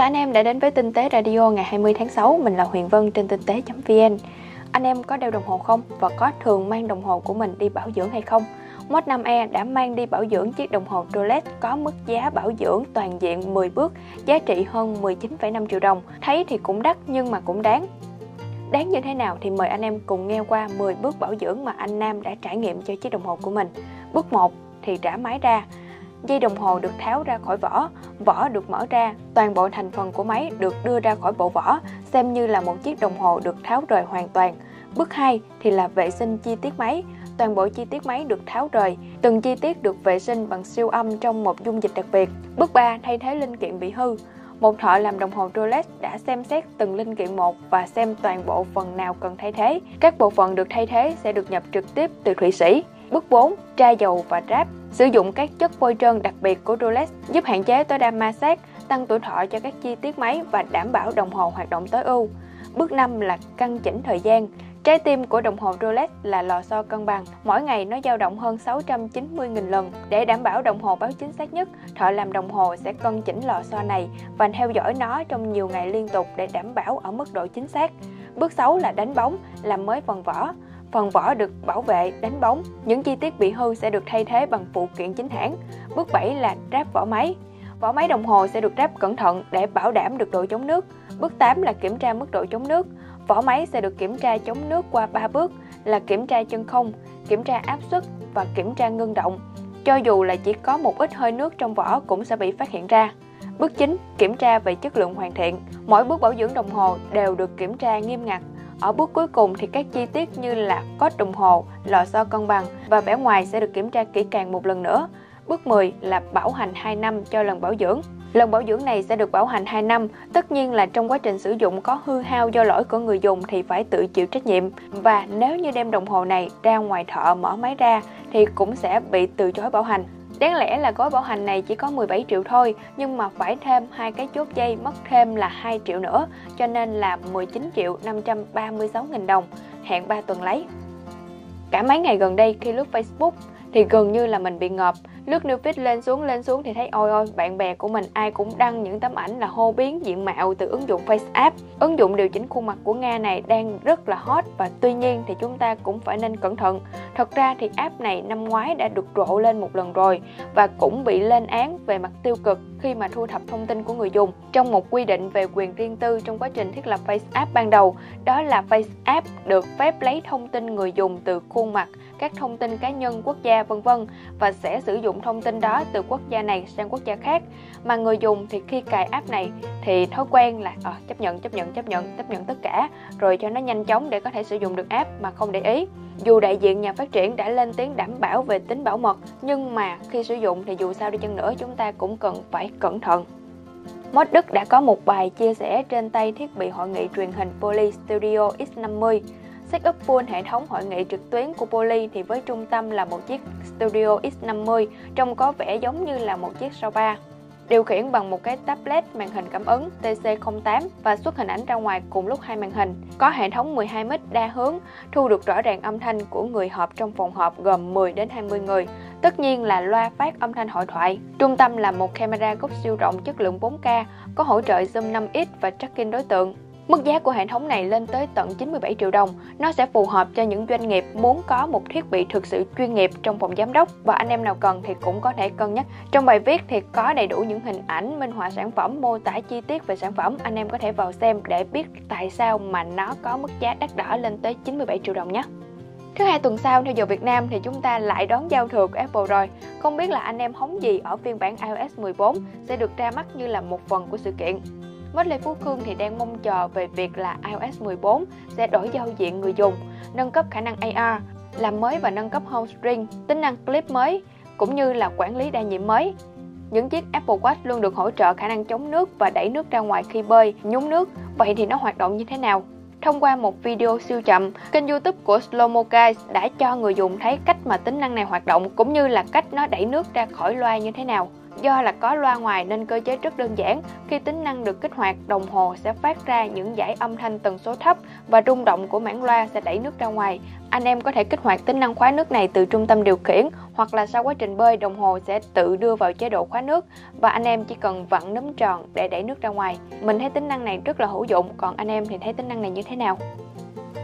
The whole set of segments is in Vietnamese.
chào anh em đã đến với Tinh tế Radio ngày 20 tháng 6, mình là Huyền Vân trên tinh tế.vn. Anh em có đeo đồng hồ không và có thường mang đồng hồ của mình đi bảo dưỡng hay không? Mod 5E đã mang đi bảo dưỡng chiếc đồng hồ Rolex có mức giá bảo dưỡng toàn diện 10 bước, giá trị hơn 19,5 triệu đồng. Thấy thì cũng đắt nhưng mà cũng đáng. Đáng như thế nào thì mời anh em cùng nghe qua 10 bước bảo dưỡng mà anh Nam đã trải nghiệm cho chiếc đồng hồ của mình. Bước 1 thì trả máy ra. Dây đồng hồ được tháo ra khỏi vỏ, vỏ được mở ra, toàn bộ thành phần của máy được đưa ra khỏi bộ vỏ, xem như là một chiếc đồng hồ được tháo rời hoàn toàn. Bước 2 thì là vệ sinh chi tiết máy. Toàn bộ chi tiết máy được tháo rời, từng chi tiết được vệ sinh bằng siêu âm trong một dung dịch đặc biệt. Bước 3 thay thế linh kiện bị hư. Một thợ làm đồng hồ Rolex đã xem xét từng linh kiện một và xem toàn bộ phần nào cần thay thế. Các bộ phận được thay thế sẽ được nhập trực tiếp từ Thụy Sĩ. Bước 4. Tra dầu và ráp Sử dụng các chất bôi trơn đặc biệt của Rolex giúp hạn chế tối đa ma sát, tăng tuổi thọ cho các chi tiết máy và đảm bảo đồng hồ hoạt động tối ưu. Bước 5 là căn chỉnh thời gian. Trái tim của đồng hồ Rolex là lò xo cân bằng, mỗi ngày nó dao động hơn 690.000 lần. Để đảm bảo đồng hồ báo chính xác nhất, thợ làm đồng hồ sẽ cân chỉnh lò xo này và theo dõi nó trong nhiều ngày liên tục để đảm bảo ở mức độ chính xác. Bước 6 là đánh bóng, làm mới phần vỏ. Phần vỏ được bảo vệ, đánh bóng. Những chi tiết bị hư sẽ được thay thế bằng phụ kiện chính hãng. Bước 7 là ráp vỏ máy. Vỏ máy đồng hồ sẽ được ráp cẩn thận để bảo đảm được độ chống nước. Bước 8 là kiểm tra mức độ chống nước. Vỏ máy sẽ được kiểm tra chống nước qua 3 bước là kiểm tra chân không, kiểm tra áp suất và kiểm tra ngưng động. Cho dù là chỉ có một ít hơi nước trong vỏ cũng sẽ bị phát hiện ra. Bước 9, kiểm tra về chất lượng hoàn thiện. Mỗi bước bảo dưỡng đồng hồ đều được kiểm tra nghiêm ngặt. Ở bước cuối cùng thì các chi tiết như là cốt đồng hồ, lò xo cân bằng và vẻ ngoài sẽ được kiểm tra kỹ càng một lần nữa. Bước 10 là bảo hành 2 năm cho lần bảo dưỡng. Lần bảo dưỡng này sẽ được bảo hành 2 năm, tất nhiên là trong quá trình sử dụng có hư hao do lỗi của người dùng thì phải tự chịu trách nhiệm. Và nếu như đem đồng hồ này ra ngoài thợ mở máy ra thì cũng sẽ bị từ chối bảo hành. Đáng lẽ là gói bảo hành này chỉ có 17 triệu thôi, nhưng mà phải thêm hai cái chốt dây mất thêm là 2 triệu nữa, cho nên là 19 triệu 536 nghìn đồng, hẹn 3 tuần lấy. Cả mấy ngày gần đây khi lướt Facebook thì gần như là mình bị ngợp. Lướt new feed lên xuống lên xuống thì thấy, ôi ôi, bạn bè của mình ai cũng đăng những tấm ảnh là hô biến diện mạo từ ứng dụng Face App. Ứng dụng điều chỉnh khuôn mặt của Nga này đang rất là hot và tuy nhiên thì chúng ta cũng phải nên cẩn thận. Thật ra thì app này năm ngoái đã được rộ lên một lần rồi và cũng bị lên án về mặt tiêu cực khi mà thu thập thông tin của người dùng trong một quy định về quyền riêng tư trong quá trình thiết lập Face App ban đầu. Đó là Face App được phép lấy thông tin người dùng từ khuôn mặt các thông tin cá nhân quốc gia vân vân và sẽ sử dụng thông tin đó từ quốc gia này sang quốc gia khác. Mà người dùng thì khi cài app này thì thói quen là à, chấp nhận chấp nhận chấp nhận chấp nhận tất cả rồi cho nó nhanh chóng để có thể sử dụng được app mà không để ý. Dù đại diện nhà phát triển đã lên tiếng đảm bảo về tính bảo mật nhưng mà khi sử dụng thì dù sao đi chăng nữa chúng ta cũng cần phải cẩn thận. Mod Đức đã có một bài chia sẻ trên tay thiết bị hội nghị truyền hình Poly Studio X50 Setup full hệ thống hội nghị trực tuyến của Poly thì với trung tâm là một chiếc Studio X50 trông có vẻ giống như là một chiếc sofa. Điều khiển bằng một cái tablet màn hình cảm ứng TC08 và xuất hình ảnh ra ngoài cùng lúc hai màn hình. Có hệ thống 12 mic đa hướng, thu được rõ ràng âm thanh của người họp trong phòng họp gồm 10 đến 20 người. Tất nhiên là loa phát âm thanh hội thoại. Trung tâm là một camera gốc siêu rộng chất lượng 4K, có hỗ trợ zoom 5x và tracking đối tượng. Mức giá của hệ thống này lên tới tận 97 triệu đồng. Nó sẽ phù hợp cho những doanh nghiệp muốn có một thiết bị thực sự chuyên nghiệp trong phòng giám đốc và anh em nào cần thì cũng có thể cân nhắc. Trong bài viết thì có đầy đủ những hình ảnh, minh họa sản phẩm, mô tả chi tiết về sản phẩm. Anh em có thể vào xem để biết tại sao mà nó có mức giá đắt đỏ lên tới 97 triệu đồng nhé. Thứ hai tuần sau theo giờ Việt Nam thì chúng ta lại đón giao thừa của Apple rồi. Không biết là anh em hóng gì ở phiên bản iOS 14 sẽ được ra mắt như là một phần của sự kiện. Mất Lê Phú cương thì đang mong chờ về việc là iOS 14 sẽ đổi giao diện người dùng, nâng cấp khả năng AR, làm mới và nâng cấp home screen, tính năng clip mới, cũng như là quản lý đa nhiệm mới. Những chiếc Apple Watch luôn được hỗ trợ khả năng chống nước và đẩy nước ra ngoài khi bơi, nhúng nước. Vậy thì nó hoạt động như thế nào? Thông qua một video siêu chậm, kênh youtube của Slow Guys đã cho người dùng thấy cách mà tính năng này hoạt động cũng như là cách nó đẩy nước ra khỏi loa như thế nào. Do là có loa ngoài nên cơ chế rất đơn giản. Khi tính năng được kích hoạt, đồng hồ sẽ phát ra những dải âm thanh tần số thấp và rung động của mảng loa sẽ đẩy nước ra ngoài. Anh em có thể kích hoạt tính năng khóa nước này từ trung tâm điều khiển hoặc là sau quá trình bơi đồng hồ sẽ tự đưa vào chế độ khóa nước và anh em chỉ cần vặn núm tròn để đẩy nước ra ngoài. Mình thấy tính năng này rất là hữu dụng, còn anh em thì thấy tính năng này như thế nào?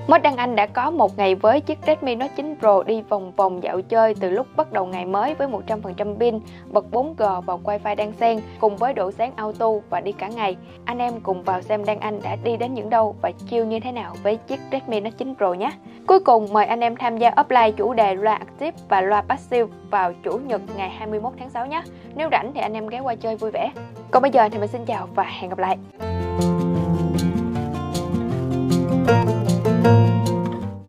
Mới Đăng Anh đã có một ngày với chiếc Redmi Note 9 Pro đi vòng vòng dạo chơi từ lúc bắt đầu ngày mới với 100% pin, bật 4G và Wi-Fi xen cùng với độ sáng auto và đi cả ngày. Anh em cùng vào xem Đăng Anh đã đi đến những đâu và chiêu như thế nào với chiếc Redmi Note 9 Pro nhé. Cuối cùng mời anh em tham gia offline chủ đề loa Active và loa Passive vào chủ nhật ngày 21 tháng 6 nhé. Nếu rảnh thì anh em ghé qua chơi vui vẻ. Còn bây giờ thì mình xin chào và hẹn gặp lại.